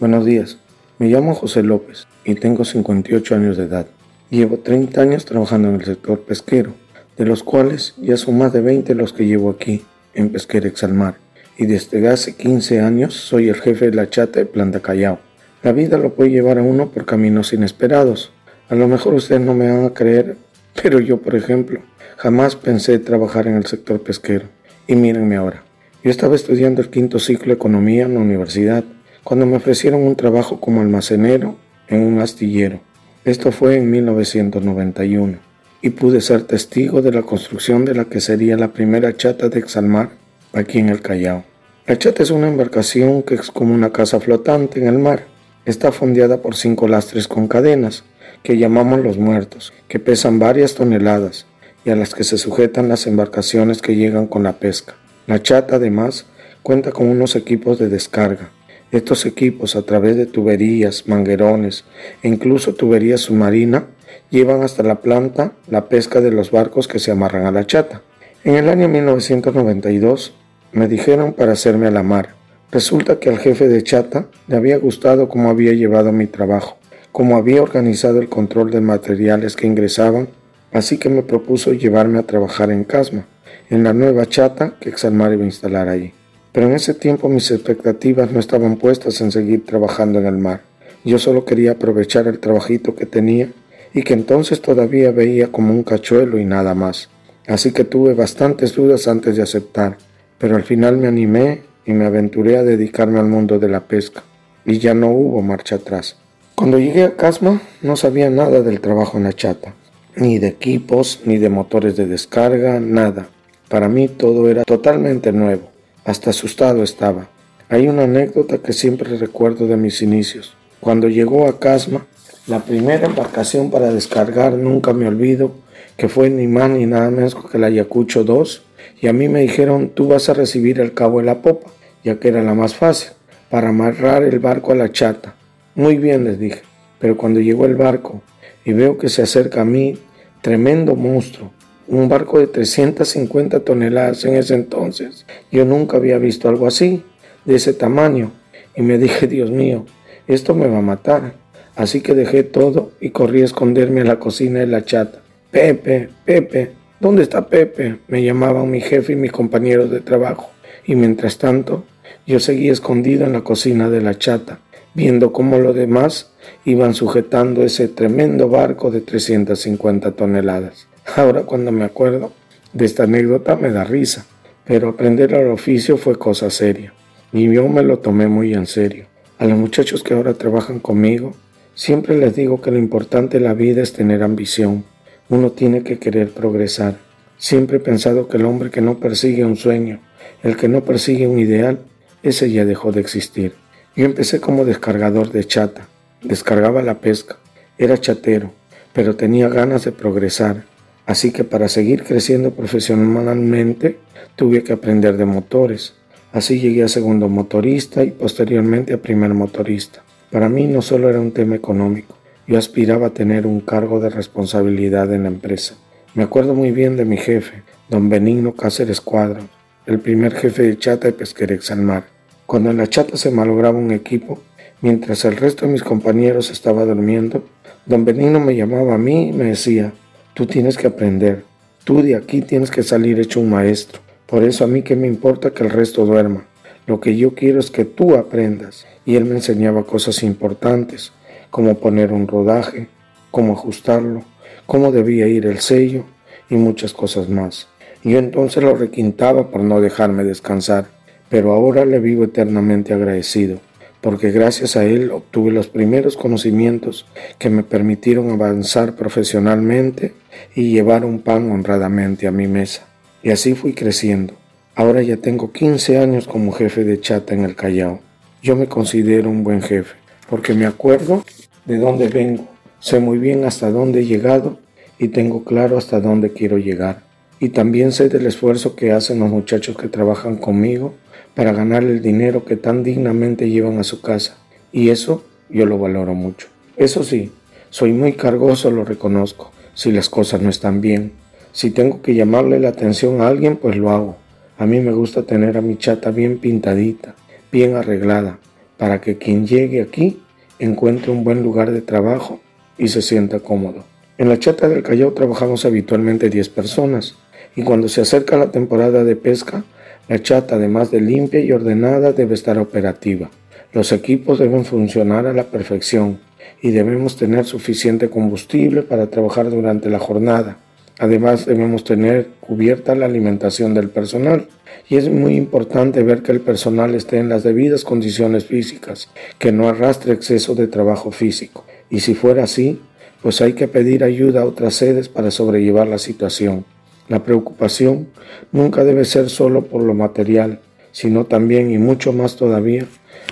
Buenos días, me llamo José López y tengo 58 años de edad. Llevo 30 años trabajando en el sector pesquero, de los cuales ya son más de 20 los que llevo aquí, en Pesquera Exalmar, y desde hace 15 años soy el jefe de la chata de Planta Callao. La vida lo puede llevar a uno por caminos inesperados. A lo mejor ustedes no me van a creer, pero yo, por ejemplo, jamás pensé trabajar en el sector pesquero. Y mírenme ahora. Yo estaba estudiando el quinto ciclo de economía en la universidad cuando me ofrecieron un trabajo como almacenero en un astillero. Esto fue en 1991 y pude ser testigo de la construcción de la que sería la primera chata de Exalmar aquí en el Callao. La chata es una embarcación que es como una casa flotante en el mar. Está fondeada por cinco lastres con cadenas, que llamamos los muertos, que pesan varias toneladas y a las que se sujetan las embarcaciones que llegan con la pesca. La chata además cuenta con unos equipos de descarga, estos equipos, a través de tuberías, manguerones e incluso tuberías submarina, llevan hasta la planta la pesca de los barcos que se amarran a la chata. En el año 1992 me dijeron para hacerme a la mar. Resulta que al jefe de chata le había gustado cómo había llevado mi trabajo, cómo había organizado el control de materiales que ingresaban, así que me propuso llevarme a trabajar en Casma, en la nueva chata que Exalmar iba a instalar allí. Pero en ese tiempo mis expectativas no estaban puestas en seguir trabajando en el mar. Yo solo quería aprovechar el trabajito que tenía y que entonces todavía veía como un cachuelo y nada más. Así que tuve bastantes dudas antes de aceptar, pero al final me animé y me aventuré a dedicarme al mundo de la pesca, y ya no hubo marcha atrás. Cuando llegué a Casma no sabía nada del trabajo en la chata, ni de equipos, ni de motores de descarga, nada. Para mí todo era totalmente nuevo. Hasta asustado estaba. Hay una anécdota que siempre recuerdo de mis inicios. Cuando llegó a Casma, la primera embarcación para descargar, nunca me olvido, que fue ni más ni nada menos que la Ayacucho 2, y a mí me dijeron, tú vas a recibir el cabo de la popa, ya que era la más fácil, para amarrar el barco a la chata. Muy bien, les dije, pero cuando llegó el barco y veo que se acerca a mí, tremendo monstruo, un barco de 350 toneladas en ese entonces. Yo nunca había visto algo así, de ese tamaño, y me dije, Dios mío, esto me va a matar. Así que dejé todo y corrí a esconderme en la cocina de la chata. Pepe, Pepe, ¿dónde está Pepe? Me llamaban mi jefe y mis compañeros de trabajo. Y mientras tanto, yo seguía escondido en la cocina de la chata, viendo cómo los demás iban sujetando ese tremendo barco de 350 toneladas. Ahora cuando me acuerdo de esta anécdota me da risa, pero aprender al oficio fue cosa seria. Y yo me lo tomé muy en serio. A los muchachos que ahora trabajan conmigo, siempre les digo que lo importante en la vida es tener ambición. Uno tiene que querer progresar. Siempre he pensado que el hombre que no persigue un sueño, el que no persigue un ideal, ese ya dejó de existir. Yo empecé como descargador de chata, descargaba la pesca, era chatero, pero tenía ganas de progresar Así que para seguir creciendo profesionalmente tuve que aprender de motores. Así llegué a segundo motorista y posteriormente a primer motorista. Para mí no solo era un tema económico, yo aspiraba a tener un cargo de responsabilidad en la empresa. Me acuerdo muy bien de mi jefe, don Benigno Cáceres Cuadro, el primer jefe de chata de Pesquerex al mar. Cuando en la chata se malograba un equipo, mientras el resto de mis compañeros estaba durmiendo, don Benigno me llamaba a mí y me decía, Tú tienes que aprender. Tú de aquí tienes que salir hecho un maestro. Por eso a mí que me importa que el resto duerma. Lo que yo quiero es que tú aprendas. Y él me enseñaba cosas importantes, como poner un rodaje, cómo ajustarlo, cómo debía ir el sello y muchas cosas más. Yo entonces lo requintaba por no dejarme descansar, pero ahora le vivo eternamente agradecido porque gracias a él obtuve los primeros conocimientos que me permitieron avanzar profesionalmente y llevar un pan honradamente a mi mesa. Y así fui creciendo. Ahora ya tengo 15 años como jefe de chata en el Callao. Yo me considero un buen jefe, porque me acuerdo de dónde vengo, sé muy bien hasta dónde he llegado y tengo claro hasta dónde quiero llegar. Y también sé del esfuerzo que hacen los muchachos que trabajan conmigo para ganar el dinero que tan dignamente llevan a su casa. Y eso yo lo valoro mucho. Eso sí, soy muy cargoso, lo reconozco, si las cosas no están bien. Si tengo que llamarle la atención a alguien, pues lo hago. A mí me gusta tener a mi chata bien pintadita, bien arreglada, para que quien llegue aquí encuentre un buen lugar de trabajo y se sienta cómodo. En la chata del Callao trabajamos habitualmente 10 personas y cuando se acerca la temporada de pesca, la chata, además de limpia y ordenada, debe estar operativa. Los equipos deben funcionar a la perfección y debemos tener suficiente combustible para trabajar durante la jornada. Además debemos tener cubierta la alimentación del personal y es muy importante ver que el personal esté en las debidas condiciones físicas, que no arrastre exceso de trabajo físico. Y si fuera así, pues hay que pedir ayuda a otras sedes para sobrellevar la situación. La preocupación nunca debe ser solo por lo material, sino también y mucho más todavía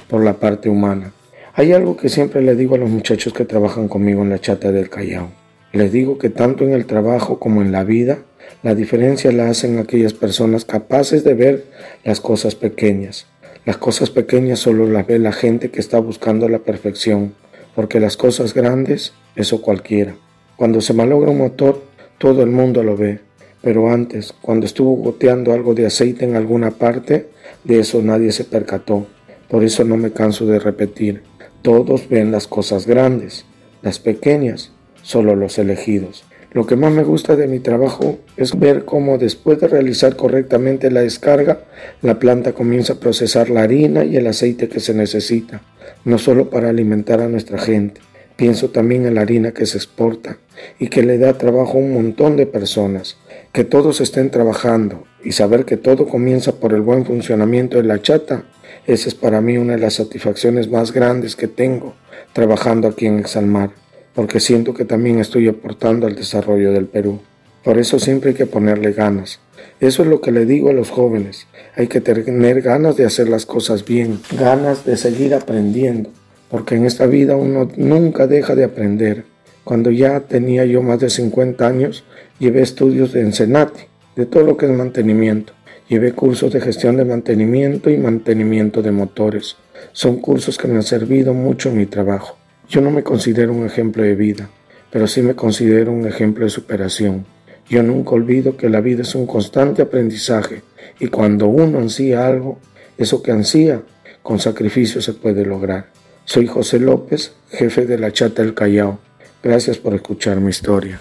por la parte humana. Hay algo que siempre le digo a los muchachos que trabajan conmigo en la chata del Callao. Les digo que tanto en el trabajo como en la vida, la diferencia la hacen aquellas personas capaces de ver las cosas pequeñas. Las cosas pequeñas solo las ve la gente que está buscando la perfección, porque las cosas grandes, eso cualquiera. Cuando se malogra un motor, todo el mundo lo ve, pero antes, cuando estuvo goteando algo de aceite en alguna parte, de eso nadie se percató. Por eso no me canso de repetir, todos ven las cosas grandes, las pequeñas solo los elegidos. Lo que más me gusta de mi trabajo es ver cómo después de realizar correctamente la descarga, la planta comienza a procesar la harina y el aceite que se necesita, no solo para alimentar a nuestra gente. Pienso también en la harina que se exporta y que le da trabajo a un montón de personas. Que todos estén trabajando y saber que todo comienza por el buen funcionamiento de la chata, esa es para mí una de las satisfacciones más grandes que tengo trabajando aquí en Exalmar porque siento que también estoy aportando al desarrollo del Perú. Por eso siempre hay que ponerle ganas. Eso es lo que le digo a los jóvenes. Hay que tener ganas de hacer las cosas bien, ganas de seguir aprendiendo, porque en esta vida uno nunca deja de aprender. Cuando ya tenía yo más de 50 años, llevé estudios de Ensenati, de todo lo que es mantenimiento. Llevé cursos de gestión de mantenimiento y mantenimiento de motores. Son cursos que me han servido mucho en mi trabajo. Yo no me considero un ejemplo de vida, pero sí me considero un ejemplo de superación. Yo nunca olvido que la vida es un constante aprendizaje y cuando uno ansía algo, eso que ansía, con sacrificio se puede lograr. Soy José López, jefe de la Chata del Callao. Gracias por escuchar mi historia.